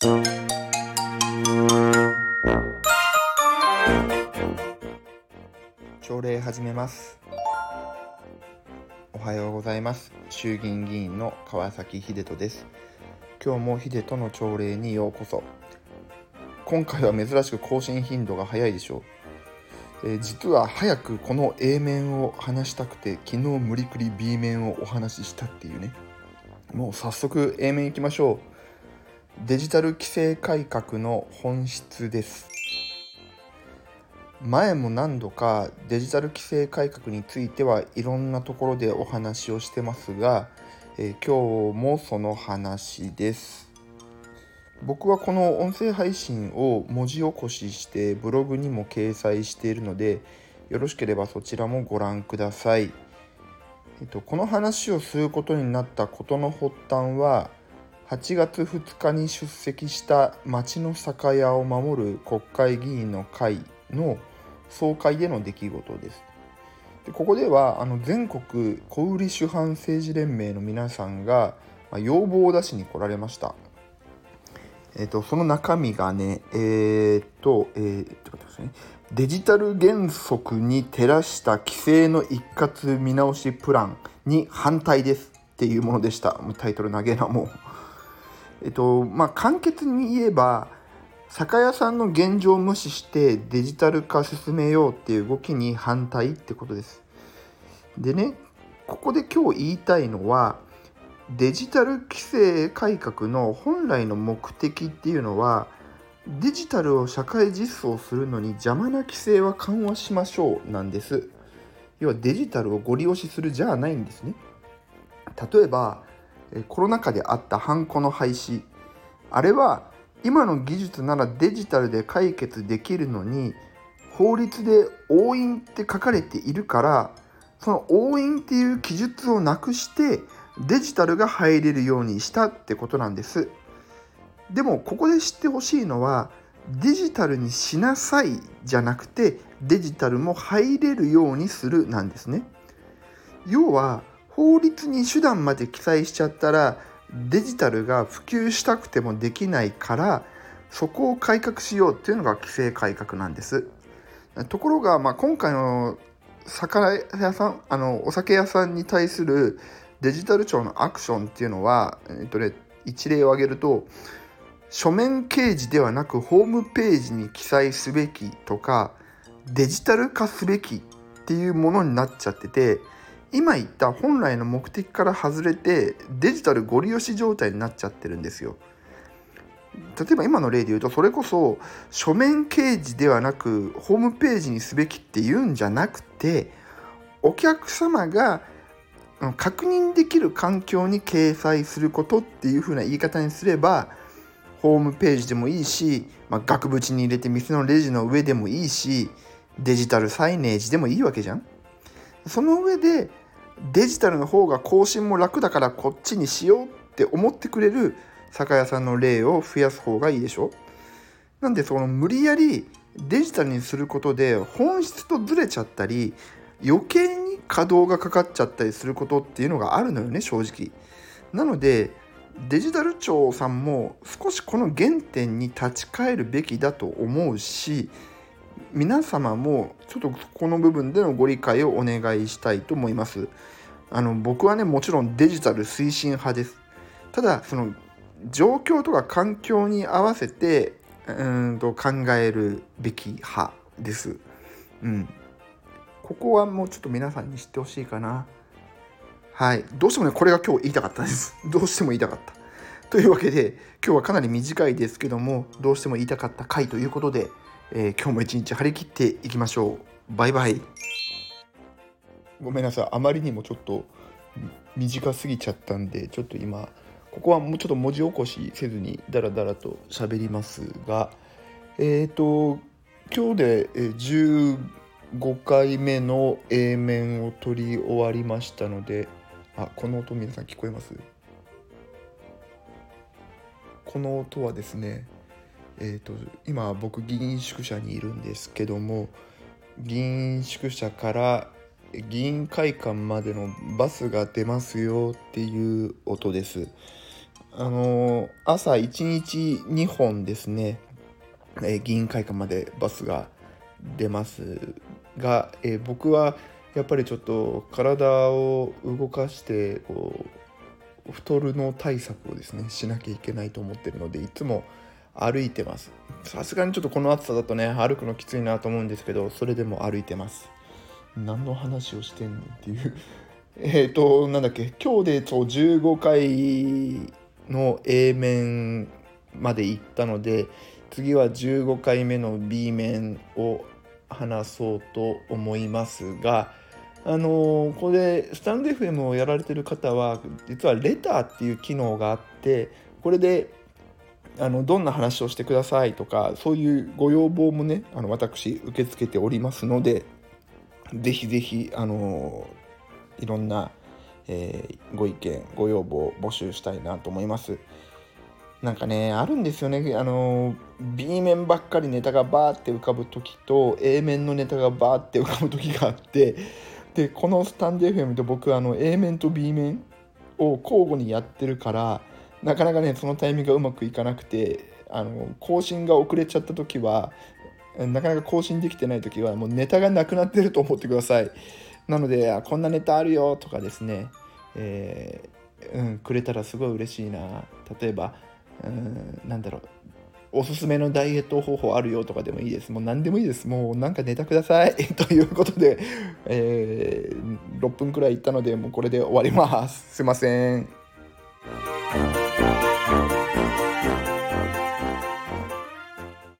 朝礼始めます。おはようございます。衆議院議員の川崎秀人です。今日も秀人の朝礼にようこそ。今回は珍しく更新頻度が早いでしょう、えー、実は早くこの A 面を話したくて昨日無理くり B 面をお話ししたっていうね。もう早速 A 面いきましょう。デジタル規制改革の本質です。前も何度かデジタル規制改革についてはいろんなところでお話をしてますが、えー、今日もその話です。僕はこの音声配信を文字起こししてブログにも掲載しているのでよろしければそちらもご覧ください、えっと、この話をすることになったことの発端は8月2日に出席した町の酒屋を守る国会議員の会の総会での出来事です。でここではあの全国小売主販政治連盟の皆さんが、まあ、要望を出しに来られました。えーと、その中身がね、えーと、えー、とね、デジタル原則に照らした規制の一括見直しプランに反対ですっていうものでした。タイトル投げなもう。えっ、と、まあ、簡潔に言えば、酒屋さんの現状を無視してデジタル化進めようっていう動きに反対ってことです。でね、ここで今日言いたいのは、デジタル規制改革の本来の目的っていうのは、デジタルを社会実装するのに邪魔な規制は緩和しましょうなんです。要はデジタルをご利用しするじゃないんですね。例えば、コロナ禍であったハンコの廃止。あれは今の技術ならデジタルで解決できるのに法律で押印って書かれているからその押印っていう記述をなくしてデジタルが入れるようにしたってことなんですでもここで知ってほしいのはデジタルにしなさいじゃなくてデジタルも入れるようにするなんですね要は法律に手段まで記載しちゃったらデジタルが普及したくてもできないからそこを改革しようっていうのが規制改革なんです。ところが、まあ、今回の酒屋さんあのお酒屋さんに対するデジタル庁のアクションっていうのは、えっとね、一例を挙げると書面掲示ではなくホームページに記載すべきとかデジタル化すべきっていうものになっちゃってて今言った本来の目的から外れてデジタルご利用し状態になっちゃってるんですよ。例えば今の例で言うとそれこそ書面掲示ではなくホームページにすべきっていうんじゃなくてお客様が確認できる環境に掲載することっていう風な言い方にすればホームページでもいいし、まあ、額縁に入れて店のレジの上でもいいしデジタルサイネージでもいいわけじゃん。その上でデジタルの方が更新も楽だからこっちにしようって思ってくれる酒屋さんの例を増やす方がいいでしょ？なんでその無理やりデジタルにすることで本質とずれちゃったり余計に稼働がかかっちゃったりすることっていうのがあるのよね正直。なのでデジタル庁さんも少しこの原点に立ち返るべきだと思うし皆様もちょっとこの部分でのご理解をお願いしたいと思います。あの僕はねもちろんデジタル推進派です。ただその状況とか環境に合わせてうんと考えるべき派です。うん。ここはもうちょっと皆さんに知ってほしいかな。はい。どうしてもね、これが今日言いたかったです。どうしても言いたかった。というわけで、今日はかなり短いですけども、どうしても言いたかった回ということで、えー、今日も一日張り切っていきましょう。バイバイ。ごめんなさい。あまりにもちょっと短すぎちゃったんで、ちょっと今、ここはもうちょっと文字起こしせずにダラダラと喋りますが、えっ、ー、と、今日で15回目の A 面を取り終わりましたので、あ、この音皆さん聞こえます？この音はですね、えーと、今僕議員宿舎にいるんですけども議員宿舎から議員会館までのバスが出ますよっていう音です。あの朝1日2本ですね、えー、議員会館までバスが出ますが、えー、僕はやっぱりちょっと体を動かしてこう太るの対策をですねしなきゃいけないと思ってるのでいつも歩いてます。さすがにちょっとこの暑さだとね歩くのきついなと思うんですけどそれでも歩いてます。何の話をしてんのっていう。えっとなんだっけ。今日でそう15回の A 面まで行ったので次は15回目の B 面を話そうと思いますがあのこれスタンド FM をやられてる方は実はレターっていう機能があってこれであのどんな話をしてくださいとかそういうご要望もねあの私受け付けておりますのでぜひぜひあのいろんなえー、ご意見ご要望募集したいなと思います。なんかねあるんですよね。あの B 面ばっかりネタがバーって浮かぶ時と A 面のネタがバーって浮かぶ時があってでこのスタンド FM で僕あの A 面と B 面を交互にやってるからなかなかねそのタイミングがうまくいかなくてあの更新が遅れちゃった時はなかなか更新できてない時はもうネタがなくなってると思ってくださいなのでこんなネタあるよとかですねえー、うん、くれたらすごい嬉しいな例えば、うん、なんだろうおすすめのダイエット方法あるよとかでもいいです。もう何でもいいです。もうなんかネタください。ということで、えー、6分くらいいったので、もうこれで終わります。すいません。